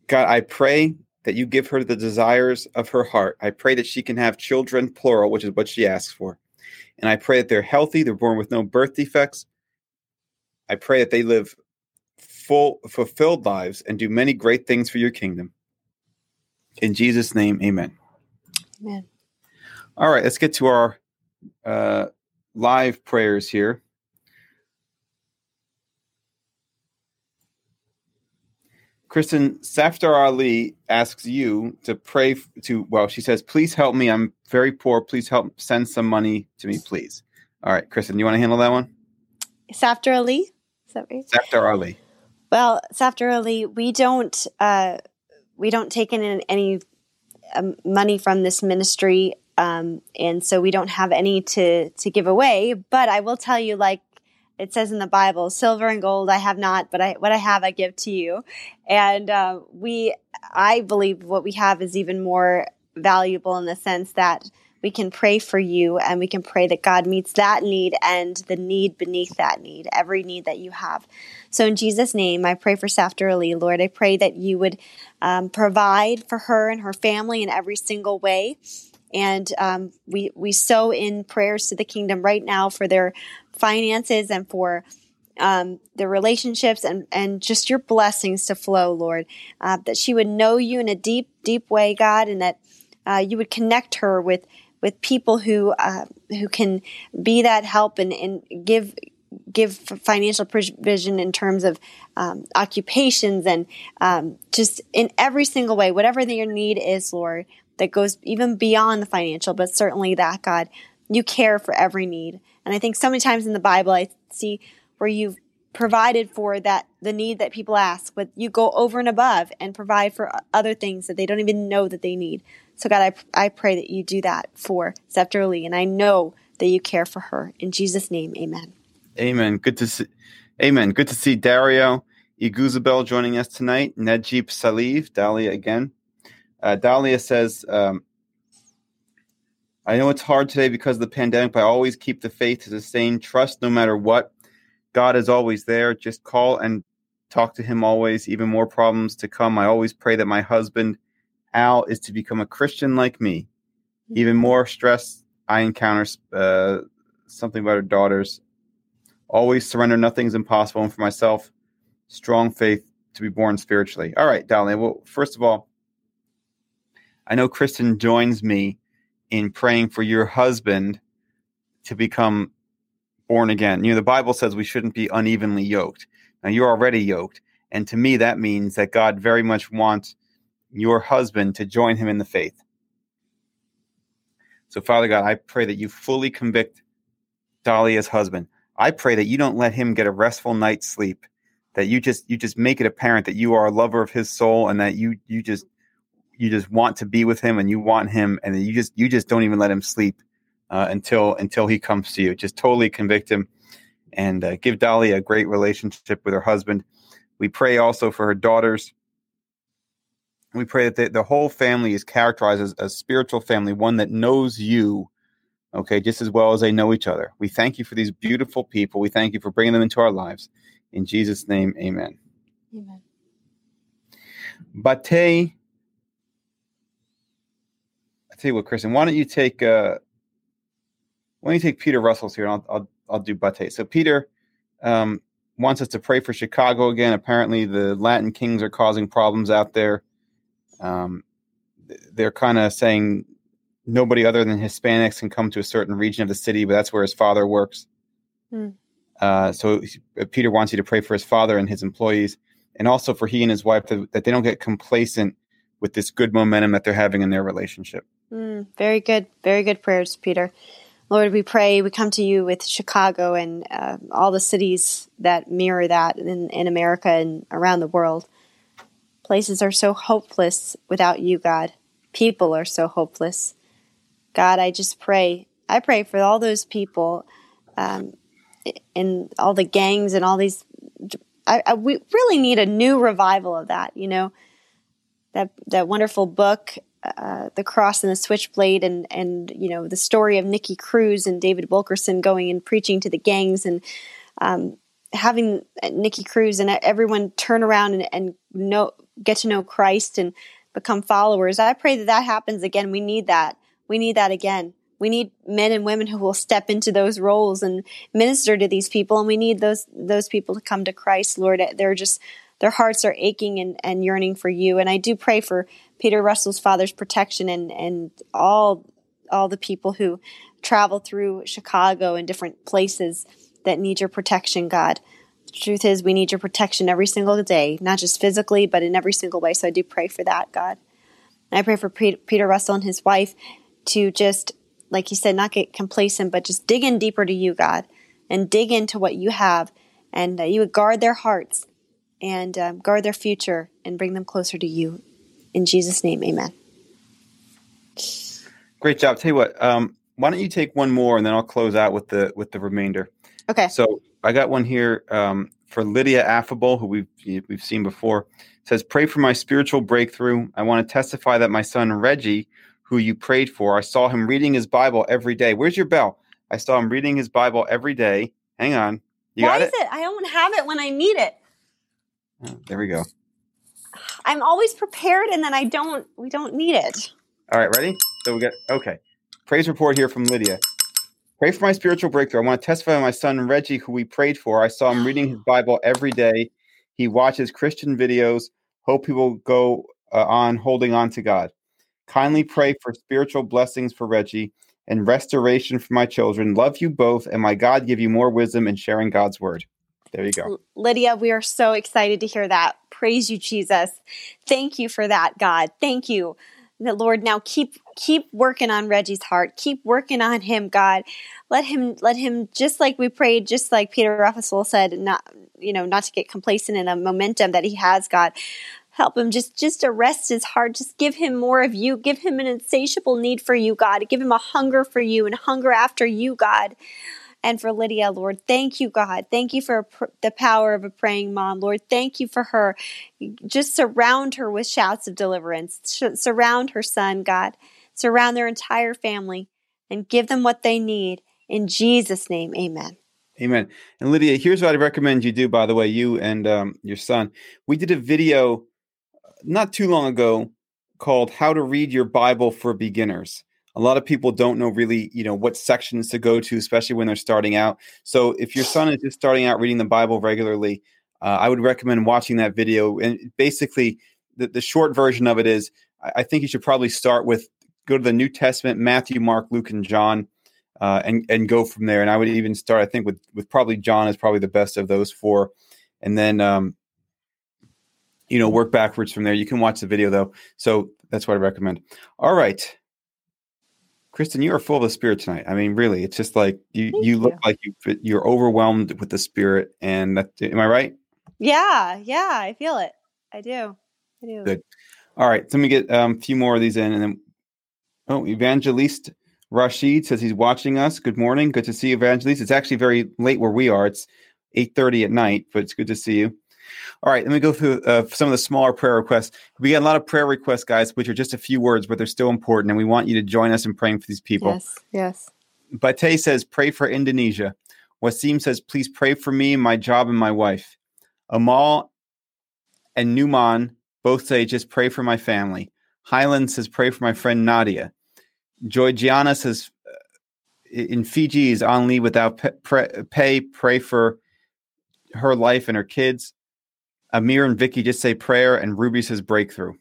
God, I pray that you give her the desires of her heart. I pray that she can have children, plural, which is what she asks for. And I pray that they're healthy, they're born with no birth defects. I pray that they live full, fulfilled lives and do many great things for your kingdom. In Jesus' name, amen. Amen. All right, let's get to our uh, live prayers here. Kristen Saftar Ali asks you to pray to. Well, she says, "Please help me. I'm very poor. Please help send some money to me, please." All right, Kristen, you want to handle that one? Saftar Ali. Is that right? Saftar Ali. Well, Saftar Ali, we don't uh, we don't take in any um, money from this ministry, um, and so we don't have any to to give away. But I will tell you, like it says in the Bible, silver and gold I have not, but I, what I have I give to you. And uh, we, I believe what we have is even more valuable in the sense that we can pray for you and we can pray that God meets that need and the need beneath that need, every need that you have. So in Jesus' name, I pray for Saftar Ali, Lord. I pray that you would um, provide for her and her family in every single way. And um, we we sow in prayers to the kingdom right now for their finances and for um, the relationships and, and just your blessings to flow, Lord. Uh, that she would know you in a deep, deep way, God, and that uh, you would connect her with with people who uh, who can be that help and, and give give financial provision in terms of um, occupations and um, just in every single way, whatever your need is, Lord, that goes even beyond the financial, but certainly that God, you care for every need. And I think so many times in the Bible, I see where you've provided for that the need that people ask, but you go over and above and provide for other things that they don't even know that they need. So God, I, I pray that you do that for Saftar Ali, and I know that you care for her. In Jesus' name, amen. Amen. Good to see. Amen. Good to see Dario Iguzabel joining us tonight. Najib Saliv, Dahlia again. Uh, Dahlia says, um, I know it's hard today because of the pandemic, but I always keep the faith to sustain trust no matter what. God is always there. Just call and talk to Him always. Even more problems to come. I always pray that my husband, Al, is to become a Christian like me. Even more stress I encounter uh, something about our daughters. Always surrender. Nothing's impossible. And for myself, strong faith to be born spiritually. All right, Dahlia. Well, first of all, I know Kristen joins me in praying for your husband to become born again. You know, the Bible says we shouldn't be unevenly yoked. Now, you're already yoked. And to me, that means that God very much wants your husband to join him in the faith. So, Father God, I pray that you fully convict Dahlia's husband. I pray that you don't let him get a restful night's sleep. That you just you just make it apparent that you are a lover of his soul and that you you just you just want to be with him and you want him and you just you just don't even let him sleep uh, until until he comes to you. Just totally convict him and uh, give Dolly a great relationship with her husband. We pray also for her daughters. We pray that the, the whole family is characterized as a spiritual family, one that knows you, okay, just as well as they know each other. We thank you for these beautiful people. We thank you for bringing them into our lives. In Jesus' name, amen. Amen. Bate tell you what, Kristen, why don't you take uh, why don't you take Peter Russell's here, and I'll I'll, I'll do Bate. So Peter um, wants us to pray for Chicago again. Apparently, the Latin Kings are causing problems out there. Um, they're kind of saying nobody other than Hispanics can come to a certain region of the city, but that's where his father works. Hmm. Uh, so Peter wants you to pray for his father and his employees, and also for he and his wife to, that they don't get complacent with this good momentum that they're having in their relationship. Mm, very good, very good prayers, Peter. Lord, we pray, we come to you with Chicago and uh, all the cities that mirror that in, in America and around the world. Places are so hopeless without you, God. People are so hopeless. God, I just pray. I pray for all those people um, and all the gangs and all these. I, I, we really need a new revival of that, you know. That, that wonderful book uh, the cross and the switchblade, and and you know the story of Nicky Cruz and David Wilkerson going and preaching to the gangs, and um, having Nicky Cruz and everyone turn around and, and know get to know Christ and become followers. I pray that that happens again. We need that. We need that again. We need men and women who will step into those roles and minister to these people, and we need those those people to come to Christ, Lord. They're just their hearts are aching and, and yearning for you. And I do pray for Peter Russell's father's protection and and all all the people who travel through Chicago and different places that need your protection, God. The truth is, we need your protection every single day, not just physically, but in every single way. So I do pray for that, God. And I pray for Peter Russell and his wife to just, like you said, not get complacent, but just dig in deeper to you, God, and dig into what you have, and uh, you would guard their hearts and um, guard their future and bring them closer to you. In Jesus' name, amen. Great job. Tell you what, um, why don't you take one more, and then I'll close out with the with the remainder. Okay. So I got one here um, for Lydia Affable, who we've we've seen before. It says, "Pray for my spiritual breakthrough. I want to testify that my son Reggie, who you prayed for, I saw him reading his Bible every day. Where's your bell? I saw him reading his Bible every day. Hang on. You Why got is it? it? I don't have it when I need it. Oh, there we go. I'm always prepared, and then I don't. We don't need it. All right, ready? So we get okay. Praise report here from Lydia. Pray for my spiritual breakthrough. I want to testify my son Reggie, who we prayed for. I saw him reading his Bible every day. He watches Christian videos. Hope he will go uh, on holding on to God. Kindly pray for spiritual blessings for Reggie and restoration for my children. Love you both, and my God give you more wisdom in sharing God's word. There you go. Lydia, we are so excited to hear that. Praise you, Jesus. Thank you for that, God. Thank you that Lord now keep keep working on Reggie's heart. Keep working on him, God. Let him let him just like we prayed, just like Peter Russell said, not you know, not to get complacent in a momentum that he has, God. Help him just just arrest his heart. Just give him more of you. Give him an insatiable need for you, God. Give him a hunger for you and hunger after you, God and for Lydia, Lord. Thank you, God. Thank you for pr- the power of a praying mom, Lord. Thank you for her. Just surround her with shouts of deliverance. Sh- surround her son, God. Surround their entire family and give them what they need. In Jesus' name, amen. Amen. And Lydia, here's what I recommend you do, by the way, you and um, your son. We did a video not too long ago called How to Read Your Bible for Beginners a lot of people don't know really you know what sections to go to especially when they're starting out. So if your son is just starting out reading the bible regularly uh, i would recommend watching that video. And basically the, the short version of it is I, think you should probably start with go to the new testament matthew mark luke and john uh, and and go from there. And i would even start i think with with probably john is probably the best of those four. And then um, you know work backwards from there. You can watch the video though. So that's what i recommend. All right Kristen, you are full of the spirit tonight. I mean, really, it's just like you, you look like you you're overwhelmed with the spirit. And that, am I right? Yeah, yeah, I feel it. I do. I do. Good. All right, So let me get um, a few more of these in, and then oh, Evangelist Rashid says he's watching us. Good morning. Good to see you, Evangelist. It's actually very late where we are. It's eight thirty at night, but it's good to see you. All right, let me go through uh, some of the smaller prayer requests. We get a lot of prayer requests, guys, which are just a few words, but they're still important, and we want you to join us in praying for these people. Yes, yes. Bate says, pray for Indonesia. Wasim says, please pray for me, my job, and my wife. Amal and Newman both say, just pray for my family. Highland says, pray for my friend Nadia. Joy Gianna says, uh, in Fiji is on leave without pay. Pray for her life and her kids. Amir and Vicky just say prayer, and Ruby says breakthrough.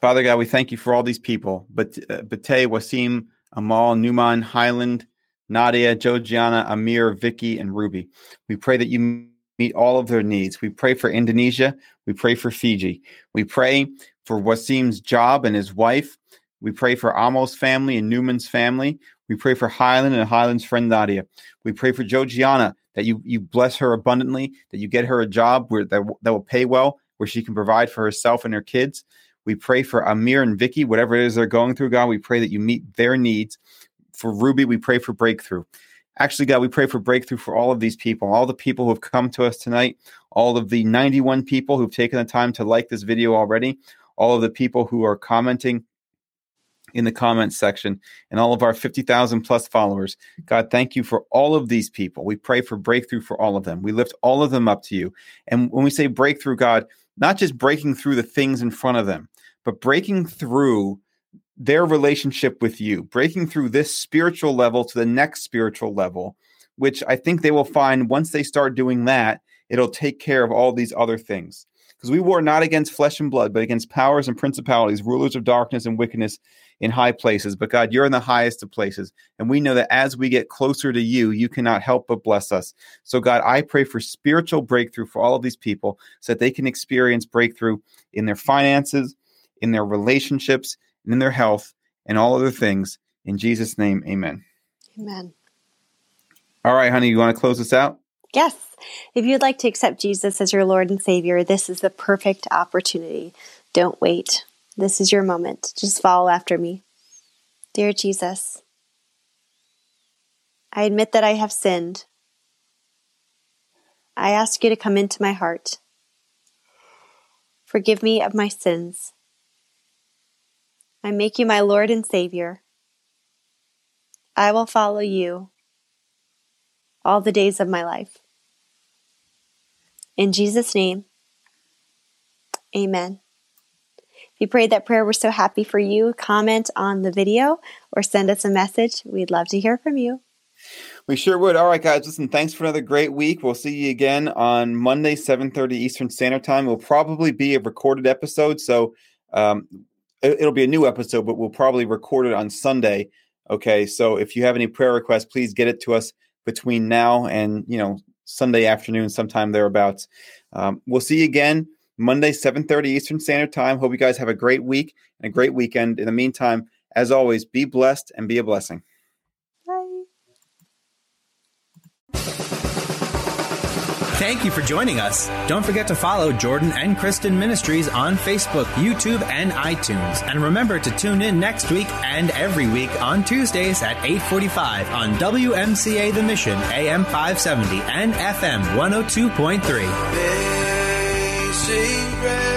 Father God, we thank you for all these people. But uh, Bate, Wasim, Amal, Newman, Highland, Nadia, Gianna, Amir, Vicky, and Ruby. We pray that you meet all of their needs. We pray for Indonesia. We pray for Fiji. We pray for Wasim's job and his wife. We pray for Amal's family and Newman's family. We pray for Highland and Highland's friend Nadia. We pray for Gianna that you you bless her abundantly, that you get her a job where that, that will pay well, where she can provide for herself and her kids. We pray for Amir and Vicky, whatever it is they're going through, God. We pray that you meet their needs. For Ruby, we pray for breakthrough. Actually, God, we pray for breakthrough for all of these people, all the people who have come to us tonight, all of the 91 people who've taken the time to like this video already, all of the people who are commenting in the comments section and all of our 50,000 plus followers. God, thank you for all of these people. We pray for breakthrough for all of them. We lift all of them up to you. And when we say breakthrough, God, not just breaking through the things in front of them, but breaking through their relationship with you, breaking through this spiritual level to the next spiritual level, which I think they will find once they start doing that, it'll take care of all these other things. Because we war not against flesh and blood, but against powers and principalities, rulers of darkness and wickedness in high places. But God, you're in the highest of places. And we know that as we get closer to you, you cannot help but bless us. So, God, I pray for spiritual breakthrough for all of these people so that they can experience breakthrough in their finances, in their relationships, and in their health, and all other things. In Jesus' name, amen. Amen. All right, honey, you want to close this out? Yes. If you'd like to accept Jesus as your Lord and Savior, this is the perfect opportunity. Don't wait. This is your moment. Just follow after me. Dear Jesus, I admit that I have sinned. I ask you to come into my heart. Forgive me of my sins. I make you my Lord and Savior. I will follow you all the days of my life. In Jesus' name, amen. If you prayed that prayer, we're so happy for you. Comment on the video or send us a message. We'd love to hear from you. We sure would. All right, guys. Listen, thanks for another great week. We'll see you again on Monday, 7.30 Eastern Standard Time. It will probably be a recorded episode, so um, it'll be a new episode, but we'll probably record it on Sunday. Okay, so if you have any prayer requests, please get it to us between now and you know Sunday afternoon, sometime thereabouts. Um, we'll see you again Monday, 7:30 Eastern Standard Time. Hope you guys have a great week and a great weekend. In the meantime, as always, be blessed and be a blessing. Bye. Thank you for joining us. Don't forget to follow Jordan and Kristen Ministries on Facebook, YouTube, and iTunes. And remember to tune in next week and every week on Tuesdays at 8:45 on WMCA The Mission, AM 570 and FM 102.3 sing